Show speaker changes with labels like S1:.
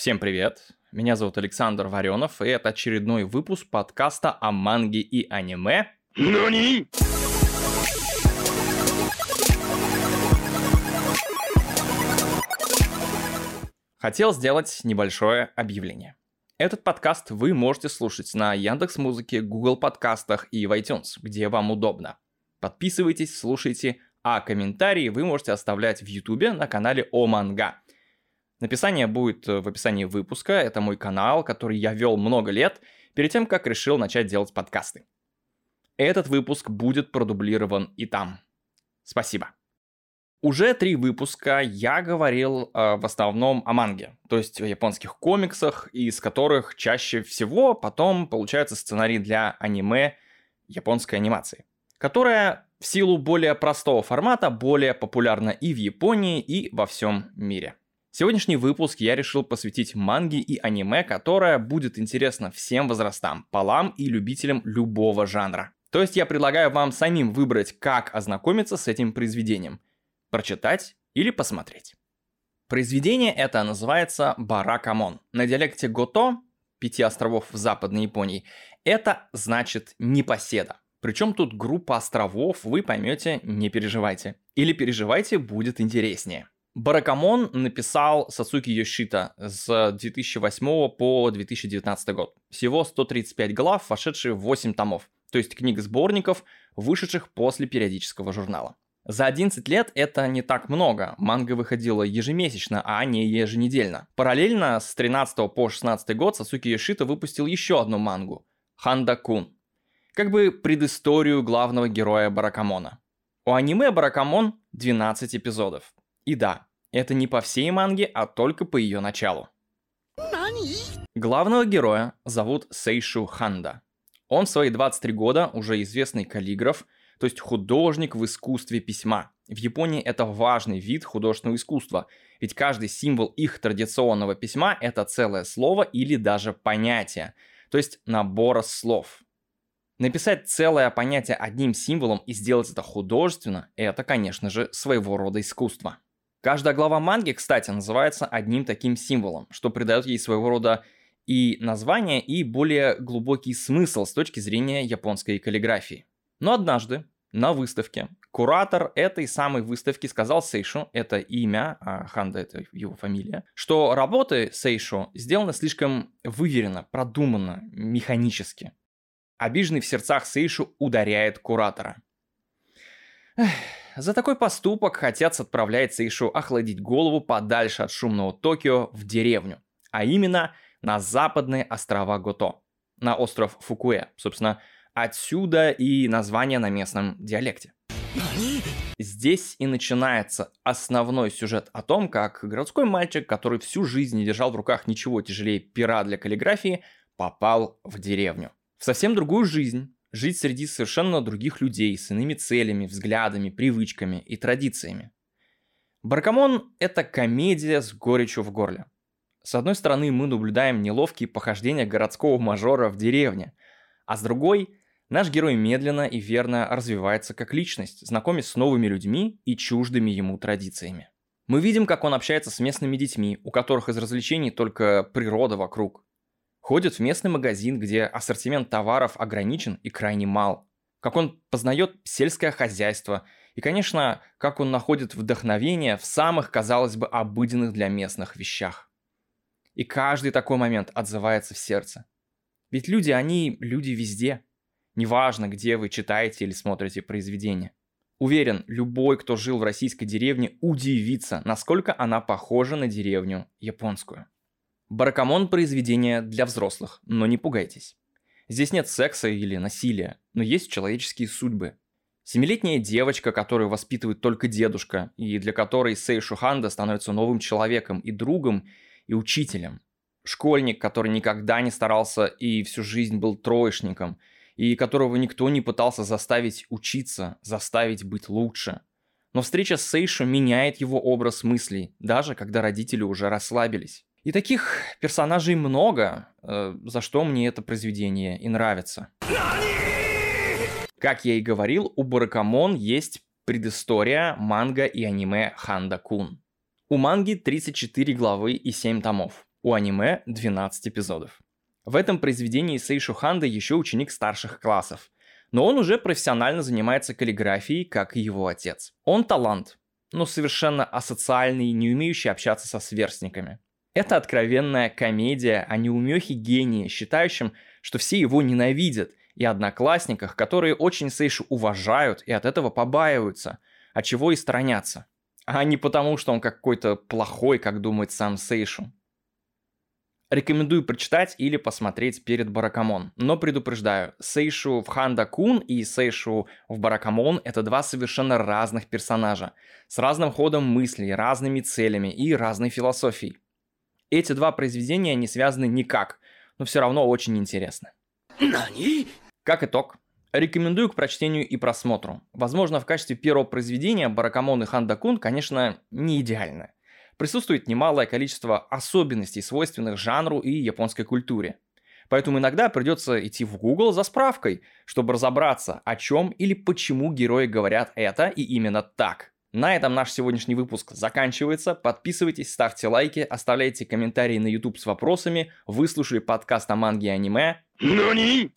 S1: Всем привет! Меня зовут Александр Варенов, и это очередной выпуск подкаста о манге и аниме.
S2: NANI?
S1: Хотел сделать небольшое объявление. Этот подкаст вы можете слушать на Яндекс Музыке, Google подкастах и в iTunes, где вам удобно. Подписывайтесь, слушайте, а комментарии вы можете оставлять в YouTube на канале О Манга. Написание будет в описании выпуска, это мой канал, который я вел много лет, перед тем, как решил начать делать подкасты. Этот выпуск будет продублирован и там. Спасибо. Уже три выпуска я говорил э, в основном о манге, то есть о японских комиксах, из которых чаще всего потом получается сценарий для аниме японской анимации, которая в силу более простого формата более популярна и в Японии, и во всем мире. Сегодняшний выпуск я решил посвятить манге и аниме, которая будет интересна всем возрастам, полам и любителям любого жанра. То есть я предлагаю вам самим выбрать, как ознакомиться с этим произведением – прочитать или посмотреть. Произведение это называется Баракамон. На диалекте Гото, пяти островов в Западной Японии, это значит непоседа. Причем тут группа островов, вы поймете, не переживайте. Или переживайте, будет интереснее. Баракамон написал Сацуки Йошита с 2008 по 2019 год. Всего 135 глав, вошедшие в 8 томов, то есть книг сборников, вышедших после периодического журнала. За 11 лет это не так много. Манга выходила ежемесячно, а не еженедельно. Параллельно с 13 по 16 год Сасуки Йошита выпустил еще одну мангу – Ханда Кун. Как бы предысторию главного героя Баракамона. У аниме Баракамон 12 эпизодов. И да, это не по всей манге, а только по ее началу. Главного героя зовут Сейшу Ханда. Он в свои 23 года уже известный каллиграф – то есть художник в искусстве письма. В Японии это важный вид художественного искусства, ведь каждый символ их традиционного письма – это целое слово или даже понятие, то есть набор слов. Написать целое понятие одним символом и сделать это художественно – это, конечно же, своего рода искусство. Каждая глава манги, кстати, называется одним таким символом, что придает ей своего рода и название, и более глубокий смысл с точки зрения японской каллиграфии. Но однажды на выставке куратор этой самой выставки сказал Сейшу, это имя, а Ханда это его фамилия, что работы Сейшу сделаны слишком выверенно, продуманно, механически. Обиженный в сердцах Сейшу ударяет куратора. Эх, за такой поступок отец отправляет Сейшу охладить голову подальше от шумного Токио в деревню, а именно на западные острова Гото, на остров Фукуэ, собственно, Отсюда и название на местном диалекте. Здесь и начинается основной сюжет о том, как городской мальчик, который всю жизнь не держал в руках ничего тяжелее пера для каллиграфии, попал в деревню. В совсем другую жизнь, жить среди совершенно других людей с иными целями, взглядами, привычками и традициями. Баракамон – это комедия с горечью в горле. С одной стороны, мы наблюдаем неловкие похождения городского мажора в деревне, а с другой Наш герой медленно и верно развивается как личность, знакомясь с новыми людьми и чуждыми ему традициями. Мы видим, как он общается с местными детьми, у которых из развлечений только природа вокруг. Ходит в местный магазин, где ассортимент товаров ограничен и крайне мал. Как он познает сельское хозяйство. И, конечно, как он находит вдохновение в самых, казалось бы, обыденных для местных вещах. И каждый такой момент отзывается в сердце. Ведь люди, они люди везде – Неважно, где вы читаете или смотрите произведение. Уверен, любой, кто жил в российской деревне, удивится, насколько она похожа на деревню японскую. Баракамон – произведение для взрослых, но не пугайтесь. Здесь нет секса или насилия, но есть человеческие судьбы. Семилетняя девочка, которую воспитывает только дедушка, и для которой Сей Шуханда становится новым человеком и другом, и учителем. Школьник, который никогда не старался и всю жизнь был троечником – и которого никто не пытался заставить учиться, заставить быть лучше. Но встреча с Сейшо меняет его образ мыслей, даже когда родители уже расслабились. И таких персонажей много, э, за что мне это произведение и нравится. Как я и говорил, у Баракамон есть предыстория манга и аниме Ханда Кун. У манги 34 главы и 7 томов. У аниме 12 эпизодов. В этом произведении Сейшу Ханда еще ученик старших классов. Но он уже профессионально занимается каллиграфией, как и его отец. Он талант, но совершенно асоциальный, не умеющий общаться со сверстниками. Это откровенная комедия о неумехе гении, считающем, что все его ненавидят, и одноклассниках, которые очень Сейшу уважают и от этого побаиваются, от чего и сторонятся. А не потому, что он какой-то плохой, как думает сам Сейшу. Рекомендую прочитать или посмотреть перед Баракамон. Но предупреждаю, Сейшу в Ханда Кун и Сейшу в Баракамон — это два совершенно разных персонажа, с разным ходом мыслей, разными целями и разной философией. Эти два произведения не связаны никак, но все равно очень интересны. Как итог, рекомендую к прочтению и просмотру. Возможно, в качестве первого произведения Баракамон и Ханда Кун, конечно, не идеально. Присутствует немалое количество особенностей, свойственных жанру и японской культуре. Поэтому иногда придется идти в Google за справкой, чтобы разобраться, о чем или почему герои говорят это и именно так. На этом наш сегодняшний выпуск заканчивается. Подписывайтесь, ставьте лайки, оставляйте комментарии на YouTube с вопросами. Выслушали подкаст о манге и аниме.
S2: NANI